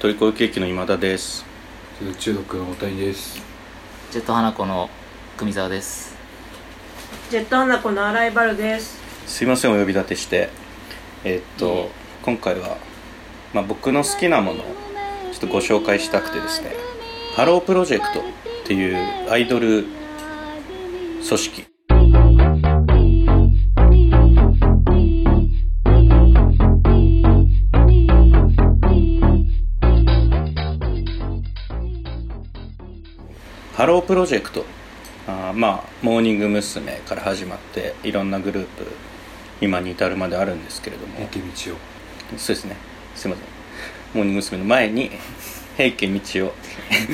トリコケーキの今田です中毒の大谷ですジェット花子のぐみ沢です。ジェットアナコのアライバルです。すいませんお呼び立てして。えーっと、いえ。今回は、まあ、僕の好きなものをちょっとご紹介したくてですね。ハロープロジェクトっていうアイドル組織ハロープロジェクト。あーまあモーニング娘。から始まっていろんなグループ今に至るまであるんですけれども。池道を。そうですね。すいません。モーニング娘。の前に平家みちよ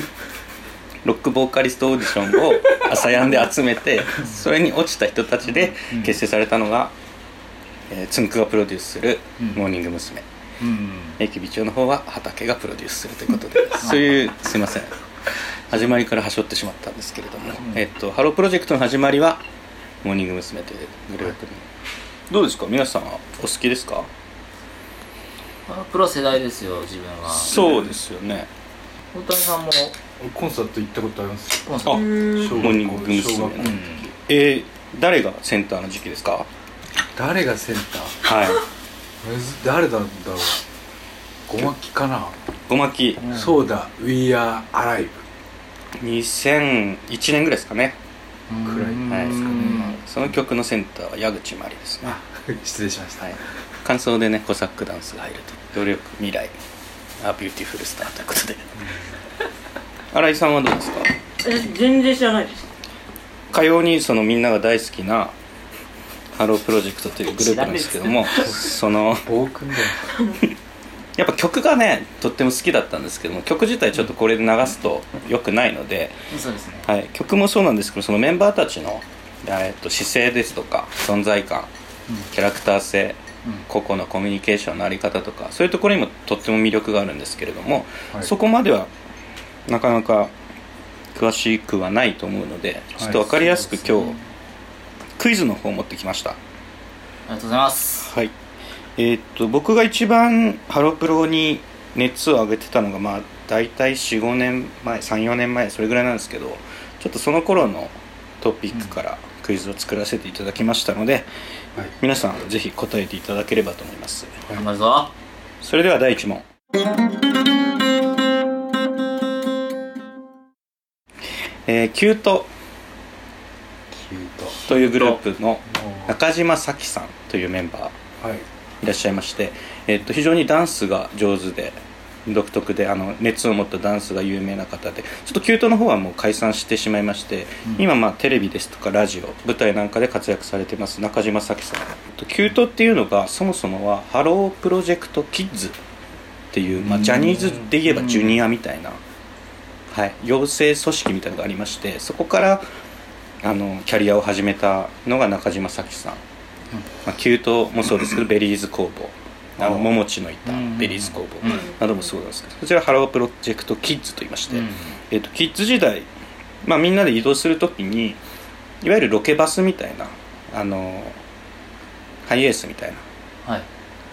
ロックボーカリストオーディションを ASAYAN で集めてそれに落ちた人たちで結成されたのが、えーつんくがプロデュースするうん。モーニング娘。うん。平家みちよの方は畑がプロデュースするということで そういうすいません始まりからはしょってしまったんですけれども、うん。えっとハロープロジェクトの始まりはモーニング娘。というグループに。どうですか？皆さんはお好きですか？あプロ世代ですよ自分は。そうですよね。大谷さんも。コンサート行ったことあります？コンサート。モーニング娘。小学校うん。えー誰がセンターの時期ですか？誰がセンター？はい。誰なんだろう。ゴマキかな、ゴマキ。うんそうだ We're Alive 2001年ぐらいですかね。くらいはいですかね。その曲のセンターは矢口真里ですね。あ 失礼しました、はい。間奏でねコサックダンスが入ると努力未来。 A Beautiful Star ということで。荒威さんはどうですか？え全然知らないです。かようにそのみんなが大好きなハロープロジェクトというグループなんですけどもその暴君だよ やっぱ曲がねとっても好きだったんですけども曲自体ちょっとこれで流すと良くないので、ね。はい、曲もそうなんですけどそのメンバーたちの、えっと姿勢ですとか存在感キャラクター性個々のコミュニケーションのあり方とかそういうところにもとっても魅力があるんですけれども、はい。そこまではなかなか詳しくはないと思うのでちょっと分かりやすく今日、クイズの方を持ってきました。ありがとうございます。はいえーっと僕が一番ハロプロに熱を上げてたのがまあ大体45年前34年前それぐらいなんですけどちょっとその頃のトピックからクイズを作らせていただきましたので、はい。皆さんぜひ答えていただければと思います。頑張るぞ。それでは第1問。えー、キュート。キューというグループのト。中島早貴さんというメンバー。はいいらっしゃいまして、えっと非常にダンスが上手で独特であの熱を持ったダンスが有名な方でちょっとキュートの方はもう解散してしまいまして、うん。今まあテレビですとかラジオ舞台なんかで活躍されてます中島早貴さん。えっとキュートっていうのがそもそもはハロープロジェクトキッズっていう、まあ、うん。ジャニーズで言えばジュニアみたいな、はい、養成組織みたいなのがありましてそこからあのキャリアを始めたのが中島早貴さん、まあ、キュートもそうですけど Berryz工房。あのあー桃地のいたうん。 Berryz工房うん。などもそうなんですけどこちらハロープロジェクトキッズと言いまして、うん。えっとキッズ時代、まあ、みんなで移動するときにいわゆるロケバスみたいなあのハイエースみたいな。はい。ハイ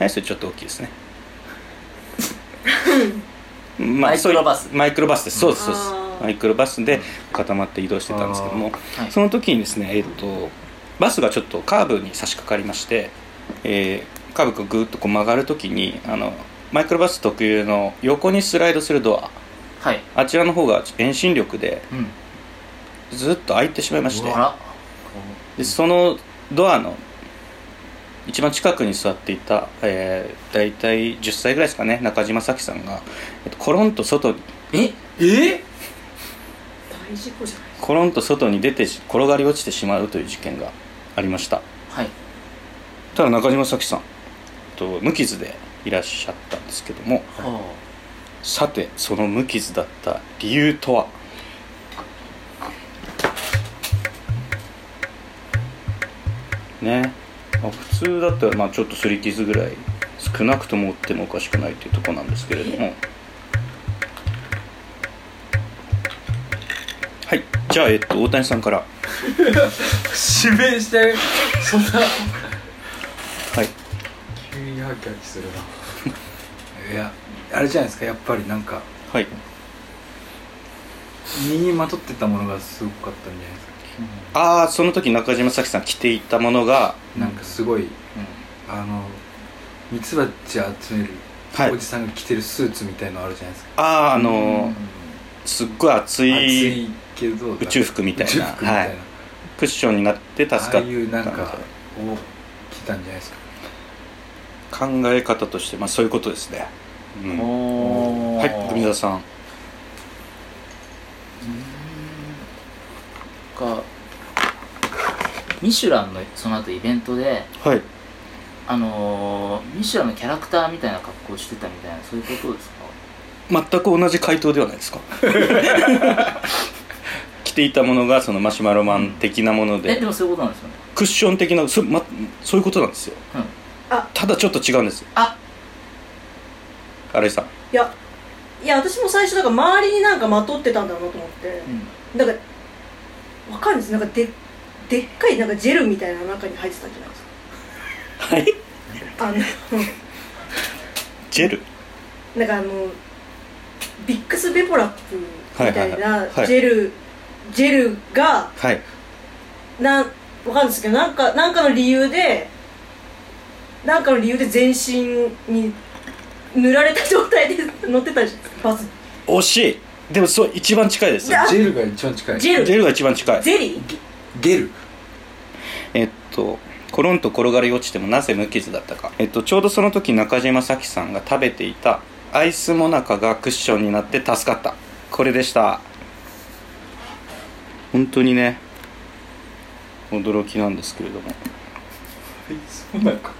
エースちょっと大きいですね。まマイクロバス。マイクロバスです。そうですそうです。あーマイクロバスで固まって移動してたんですけどもはい。その時にですね、えっとバスがちょっとカーブに差し掛かりまして、えーカーブがぐーっとこう曲がる時にあのマイクロバス特有の横にスライドするドア。はい。あちらの方が遠心力でうん。ずっと開いてしまいまして。でそのドアの一番近くに座っていた、えー、大体10歳ぐらいですかね中島咲さんが、えっと、コロンと外に。え？え？大事故じゃない？コロンと外に出てし転がり落ちてしまうという事件がありました。はい。ただ中島咲さんと無傷でいらっしゃったんですけどもはさてその無傷だった理由とは？ね。まあ普通だったらまあちょっと擦り傷ぐらい少なくとも負ってもおかしくないというところなんですけれども。はいじゃあ、えっと、大谷さんから。指名してそんな。はい。急にハキハキするな。いやあれじゃないですかやっぱりなんか。はい。身にまとってたものがすごかったんじゃないですかああその時中島咲さん着ていたものがなんかすごいあのミツバチ集めるはい。おじさんが着てるスーツみたいのあるじゃないですか、あああのーすっごい厚暑いいけど宇宙服みたいな。宇宙服みたいな、はい。クッションになって助かった。ああいうなんかを着たんじゃないですか。考え方としてまあそういうことですね、うん。はい国田さん。かミシュランのその後イベントではい。あのー、ミシュランのキャラクターみたいな格好をしてたみたいなそういうことですか？全く同じ回答ではないですか？着 ていたものがそのマシュマロマン的なものでえでもそういうことなんですよね。クッション的なそ,、ま、そういうことなんですよ。うん。あ。ただちょっと違うんですあ。新井さん。いやいや私も最初なんか周りになんかまとってたんだろうなと思って。うん。なんかわかるんです。なんかででっかいなんかジェルみたいな中に入ってたんじゃないですかはい。あの。ジェル？なんかあのビックスベポラップみたいはいはいなはい。はい。ジェルジェルがはい。なんわかるんですけどなんかなんかの理由でなんかの理由で全身に塗られた状態で 乗ってたじゃないですかバス。惜しい。でもそう一番近いです。ジェルが一番近い。ジェル。ジェルが一番近い。ゼリー？ゲル。えっとコロンと転がり落ちてもなぜ無傷だったか、えっと、ちょうどその時中島咲さんが食べていたアイスモナカがクッションになって助かった。これでした本当にね驚きなんですけれども。そうなんか。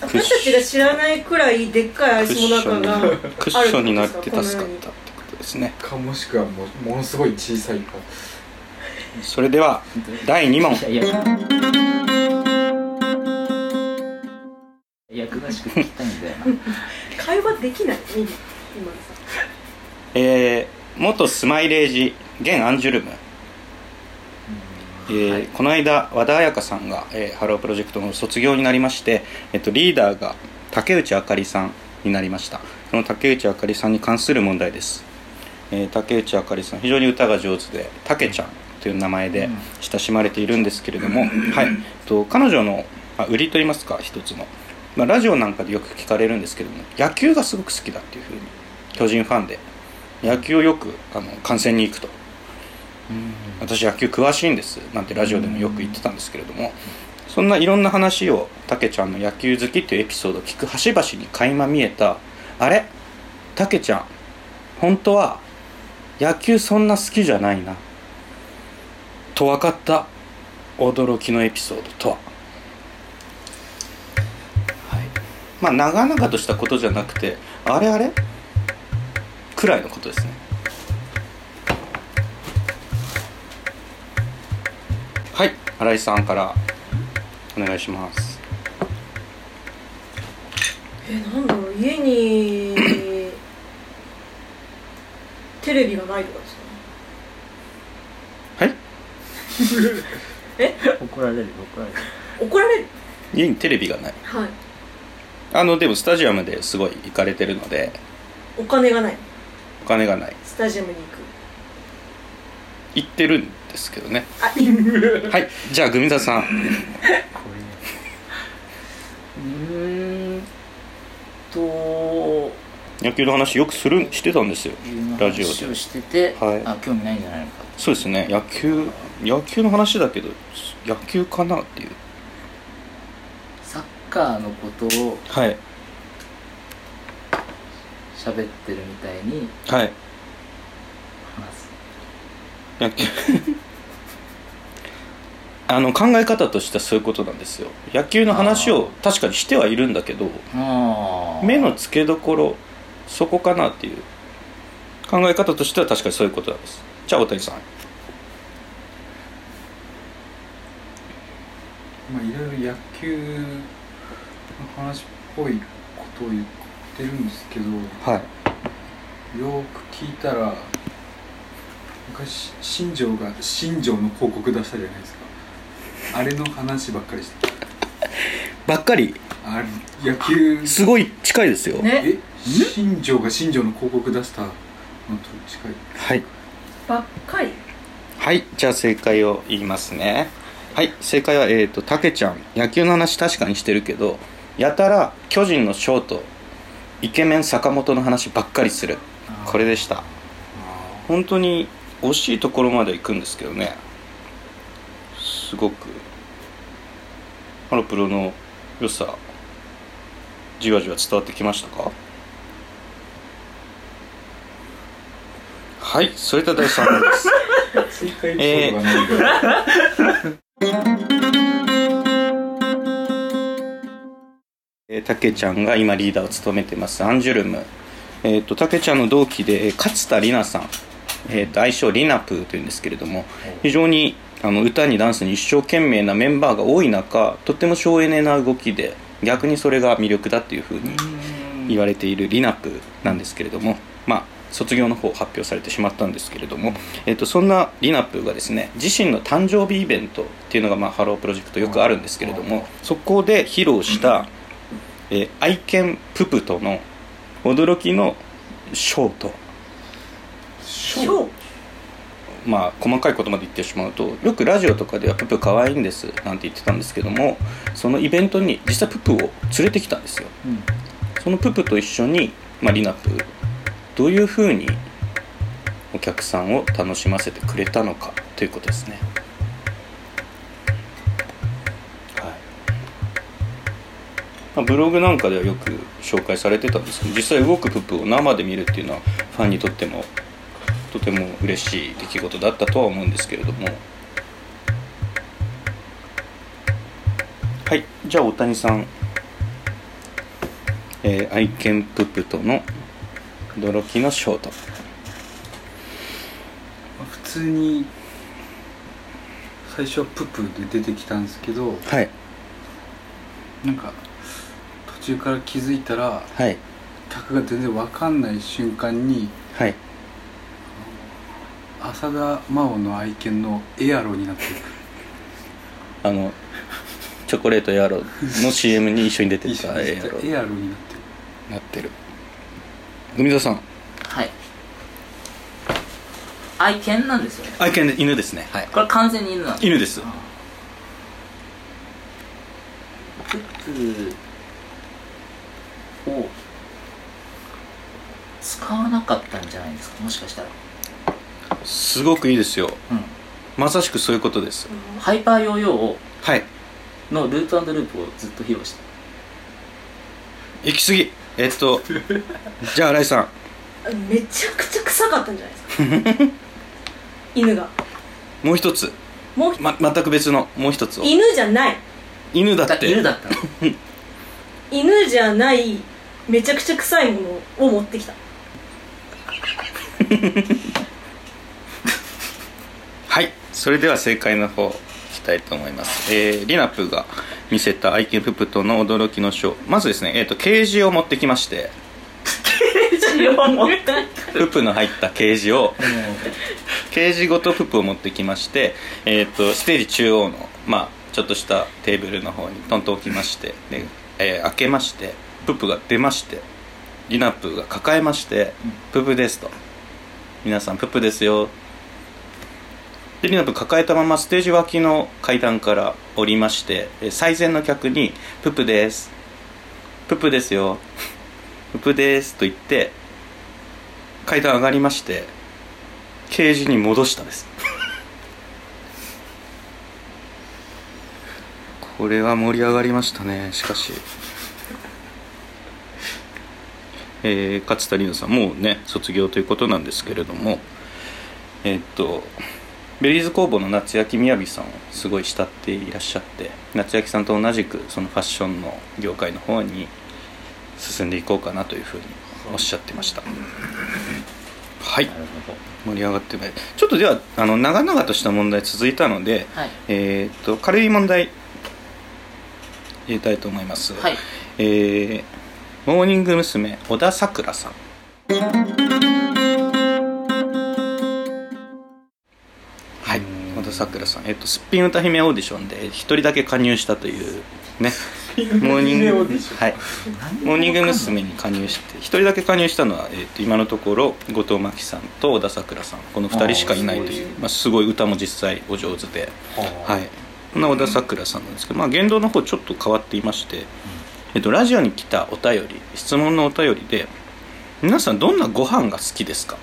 私たちが知らないくらいでっかいアイクッスモナカがあるクッションになって助かったってことですね。かもしくはもうものすごい小さいかそれでは第2問。いやいやいや詳しく聞きたいんだよな。会話できない？今さ。えー、元スマイレージ現アンジュルム。えーはい。この間和田彩香さんが、えーハロープロジェクトの卒業になりまして、えっと、リーダーが竹内あかりさんになりました。その竹内あかりさんに関する問題です、えー竹内あかりさん非常に歌が上手でたけちゃんという名前でうん。親しまれているんですけれども、はい。えっと彼女の、まあ、売りといいますか一つの、まあ、ラジオなんかでよく聞かれるんですけども野球がすごく好きだっていうふうに巨人ファンで野球をよくあの観戦に行くと私野球詳しいんですなんてラジオでもよく言ってたんですけれどもそんないろんな話をたけちゃんの野球好きっていうエピソードを聞く端々に垣間見えたあれ？たけちゃん本当は野球そんな好きじゃないな。と分かった。驚きのエピソードとは。はい。まあ長々としたことじゃなくてあれあれ？くらいのことですねはい新井さんからお願いします。えなんだろう家にテレビがないとかですか？はい？怒られる怒られる。怒られる？家にテレビがない。はい。あのでもスタジアムですごい行かれてるので。お金がない。お金がない。スタジアムに行く行ってるんですけどね。はいじゃあグミザさん。うーんと。野球の話よくするしてたんですよ。ラジオで。話をしてて、はい。あ興味ないんじゃないのか。そうですね。野球野球の話だけど野球かなっていう。サッカーのことをはい。喋ってるみたいにはい あの考え方としてはそういうことなんですよ。野球の話を確かにしてはいるんだけど目の付けどころそこかなっていう。考え方としては確かにそういうことなんです。じゃあ大谷さん。まあいろいろ野球の話っぽいことを言ってるんですけどはい。よく聞いたら昔新庄が新庄の広告出したじゃないですか。あれの話ばっかりしてばっかり？あれ野球。すごい近いですよ。ね。え？新庄が新庄の広告出したのと近い。はい。ばっかり？はいじゃあ正解を言いますね。はい正解はえっ、とたけちゃん。野球の話確かにしてるけどやたら巨人のショートイケメン坂本の話ばっかりする。これでした。本当に惜しいところまで行くんですけどね。すごく。ハロプロの良さじわじわ伝わってきましたか？はいそれでは第3問です。えーたけちゃんが今リーダーを務めてます。アンジュルム。えっ、とたけちゃんの同期でえー勝田里奈さん、えーと愛称リナプーというんですけれども非常にあの歌にダンスに一生懸命なメンバーが多い中とっても省エネな動きで逆にそれが魅力だっていうふうに言われているリナプーなんですけれどもまあ卒業の方発表されてしまったんですけれども、えっとそんなリナプーがですね自身の誕生日イベントっていうのが、まあ、ハロープロジェクトよくあるんですけれどもそこで披露した、えー愛犬ププとの驚きのショートまあ細かいことまで言ってしまうとよくラジオとかではププ可愛いんですなんて言ってたんですけどもそのイベントに実際ププを連れてきたんですよ。うん。そのププと一緒に、まあ、リナプーどういうふうにお客さんを楽しませてくれたのかということですね。ブログなんかではよく紹介されてたんですけど実際動くププを生で見るっていうのはファンにとってもとても嬉しい出来事だったとは思うんですけれども。はいじゃあ大谷さん。えー愛犬ププとの驚きのショート。普通に最初はププで出てきたんですけどはい。なんか途中から気づいたらはい。客が全然わかんない瞬間にはい浅田真央の愛犬のエアロになってる。あのチョコレートヤロの CM に一緒に出てたに。エアロ。エアロになってる。なってる。海田さん。はい。愛犬なんですよね。愛犬で犬ですね。はい。これ完全に犬なんです。犬です。ププを使わなかったんじゃないですか？もしかしたらすごくいいですよ。うん。まさしくそういうことです。ハイパーヨーヨーをはい。のループループをずっと披露して行き過ぎ。えっと じゃあ新井さん。めちゃくちゃ臭かったんじゃないですか。犬が。もう一つ、もうま、全く別のもう一つを。犬じゃない。犬だって。犬だったの？犬じゃないめちゃくちゃ臭いものを持ってきたはいそれでは正解の方いきたいと思います、えー、リナプーが見せた愛犬ププとの驚きのショーまずですね、えー、とケージを持ってきまして。ププの入ったケージをケージごとププを持ってきまして、えー、とステージ中央の、まあ、ちょっとしたテーブルの方にトンと置きましてで、えー開けましてププが出ましてリナプーが抱えまして「ププです」と「皆さんププですよ」でリ抱えたままステージ脇の階段から降りましてえー最前の客に「ププです」「ププですよ」「ププです」と言って階段上がりましてケージに戻したです。これは盛り上がりましたね。しかし。えー、勝田里奈さんもうね卒業ということなんですけれども。えーっとベリーズ工房の夏焼みやびさんをすごい慕っていらっしゃって夏焼さんと同じくそのファッションの業界の方に進んでいこうかなというふうにおっしゃってました。はい。盛り上がってまいりちょっとではあの長々とした問題続いたので、どはい。えーっと軽い問題入れたいと思います、はい。えーモーニング娘。小田さくらさんさくらさん、えっとすっぴん歌姫オーディションで一人だけ加入したというね。モーニング。はい。モーニング娘。に加入して一人だけ加入したのは、えー、と今のところ後藤真希さんと小田さくらさん。この2人しかいないというあーすごいまあ、すごい歌も実際お上手で。ははい。そんな小田さくらさんなんですけど、まあ、言動の方ちょっと変わっていまして、えっと、ラジオに来たお便り質問のお便りで「皆さんどんなご飯が好きですか?」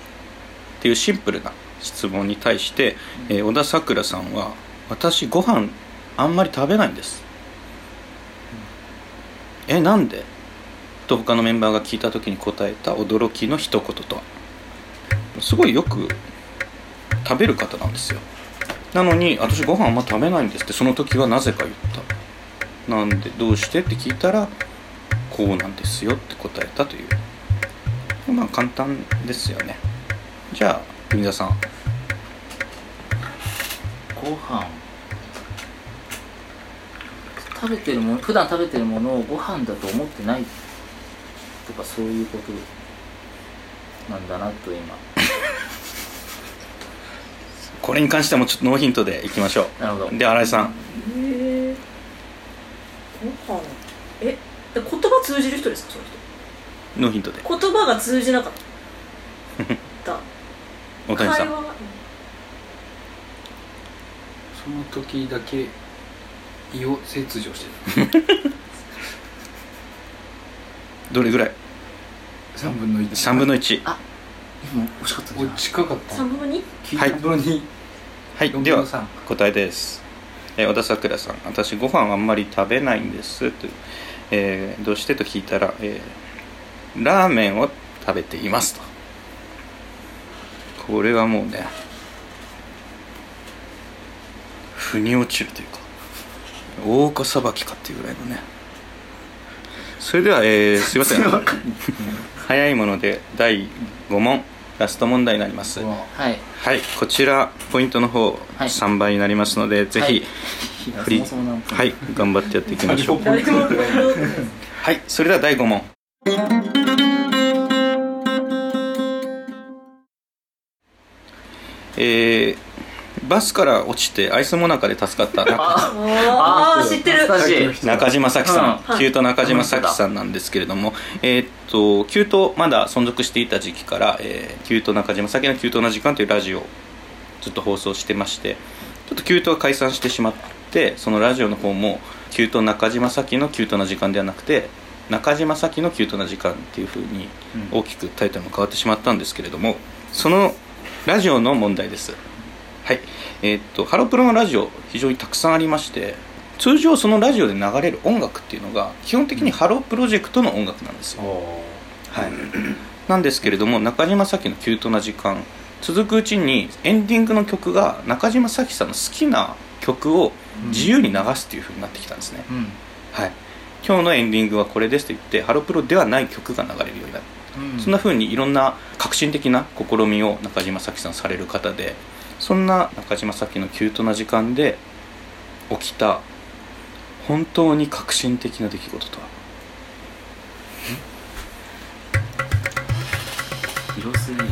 っていうシンプルな質問に対して、えー小田さくらさんは「私ご飯あんまり食べないんです」えなんで?」と他のメンバーが聞いた時に答えた驚きの一言とは。すごいよく食べる方なんですよ。なのに私ご飯あんま食べないんですってその時はなぜか言った。なんでどうしてって聞いたらこうなんですよって答えたという。まあ簡単ですよね。じゃあ文田さんご飯。食べてるもの普段食べてるものをご飯だと思ってないとかそういうことなんだなと今。これに関してはもうちょっとノーヒントでいきましょなるほど。うで新井さん。へえご飯。えで言葉通じる人ですかその人？ノーヒントで。言葉が通じなかった。大谷さん。会話がその時だけ胃を切除して どれぐらい？た3分の1 3分の1あ。今惜しかったんじゃおない近かった。3分の 2? はい3分の2はい。4では分の3答えです、えー小田さくらさん。私ご飯あんまり食べないんですと、えーどうしてと聞いたら、えーラーメンを食べていますと。これはもうね腑に落ちるというか大岡さばきかっていうぐらいのね。それでは、えー すいません。早いもので第5問ラスト問題になります。はい。はいこちらポイントの方、はい。3倍になりますのでぜひ、いやフリーそもそもなんか。はい頑張ってやっていきましょう。はいそれでは第5問。えーバスから落ちてアイスモナカで助かった。中ああ知ってる。中島早貴さん、うん。キュート中島早貴さんなんですけれども、えーっとキュートまだ存続していた時期から、えーキュート中島早貴のキュートな時間というラジオをずっと放送してましてちょっとキュートが解散してしまってそのラジオの方もキュート中島早貴のキュートな時間ではなくて中島早貴のキュートな時間っていう風にうん。大きくタイトルも変わってしまったんですけれどもそのラジオの問題ですはい。えーっとハロプロのラジオ非常にたくさんありまして通常そのラジオで流れる音楽っていうのが基本的にハロープロジェクトの音楽なんですよ、はい、なんですけれども中島咲のキュートな時間続くうちにエンディングの曲が中島咲さんの好きな曲を自由に流すっていう風になってきたんですね、うん。はい。今日のエンディングはこれですと言ってハロプロではない曲が流れるようになる。うん。そんな風にいろんな革新的な試みを中島咲さんされる方でそんな中島咲のキュートな時間で起きた本当に革新的な出来事とは？広すぎる。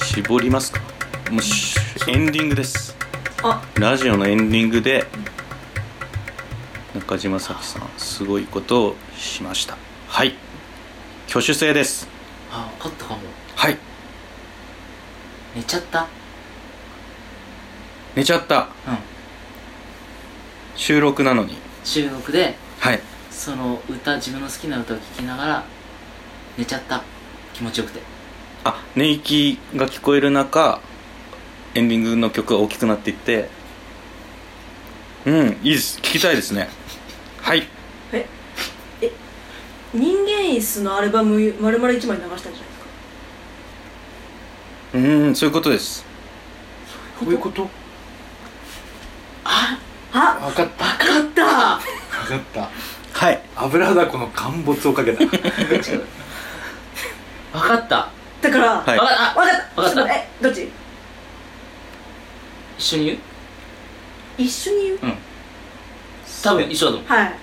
絞りますか？もうしエンディングです。あ。ラジオのエンディングで中島咲さんすごいことをしました。はい。挙手制です。あ分かったかも。はい。寝ちゃった？寝ちゃった。うん。収録なのに。収録で？はい。その歌自分の好きな歌を聴きながら寝ちゃった。気持ちよくて。あ寝息が聞こえる中エンディングの曲が大きくなっていって。うんいいです。聞きたいですねはい。ええ人間椅子のアルバム丸々1枚流したんじゃないですか？うんそういうことです。こういうこと？ああ分かった。分かった。分かった。はい。油だこの陥没をかけた。分かった。だから、はい。分かった。分かった。分かった。えどっち？一緒に言う？一緒に言う？多分一緒だと思う。はい。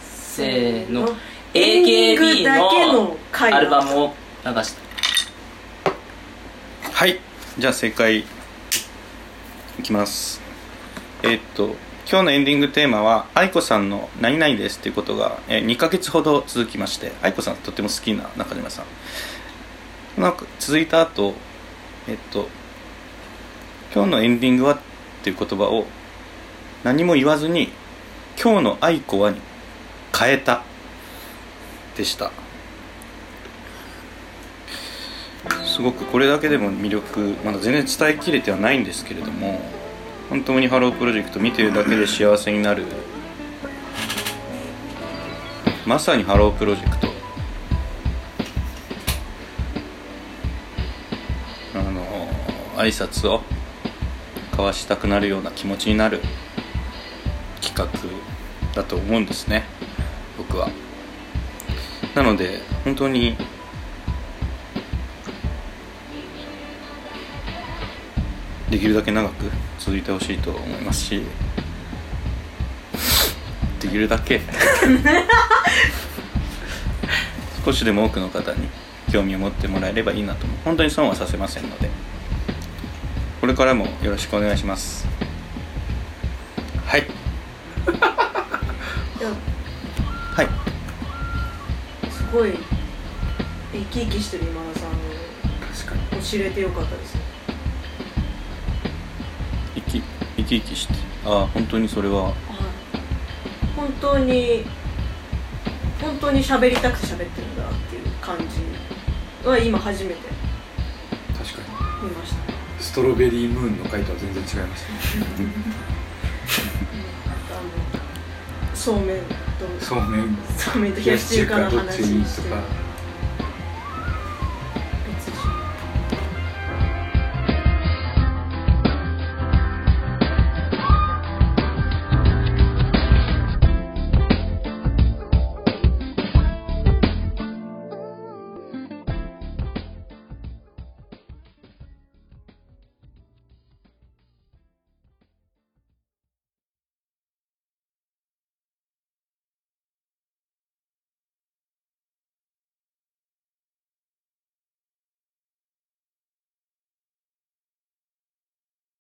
せーの。エンディング AKB だけのアルバムを流した。はい。じゃあ正解いきます。えーっと今日のエンディングテーマは愛子さんの「何々です」っていうことが、えー2ヶ月ほど続きまして愛子さんとっても好きな中島さん。なんか続いた後えっと今日のエンディングはっていう言葉を何も言わずに今日の愛子は変えた。でした。すごくこれだけでも魅力まだ全然伝えきれてはないんですけれども本当にハロープロジェクト見てるだけで幸せになる。まさにハロープロジェクト。あの挨拶を交わしたくなるような気持ちになる企画。だと思うんですね。僕は。なので本当にできるだけ長く続いてほしいと思いますしできるだけ 少しでも多くの方に興味を持ってもらえればいいなと本当に損はさせませんのでこれからもよろしくお願いします。はい。はい。すごい生き生きしてる今田さん確かに。を知れてよかったです生き生き生きして。ああ本当にそれは。はい。本当に本当に喋りたくて喋ってるんだっていう感じは今初めて確かに。見ました。ストロベリームーンの回とは全然違いましたねそうめんと。そうめん。そうめんと冷冷やし中中華の話して。か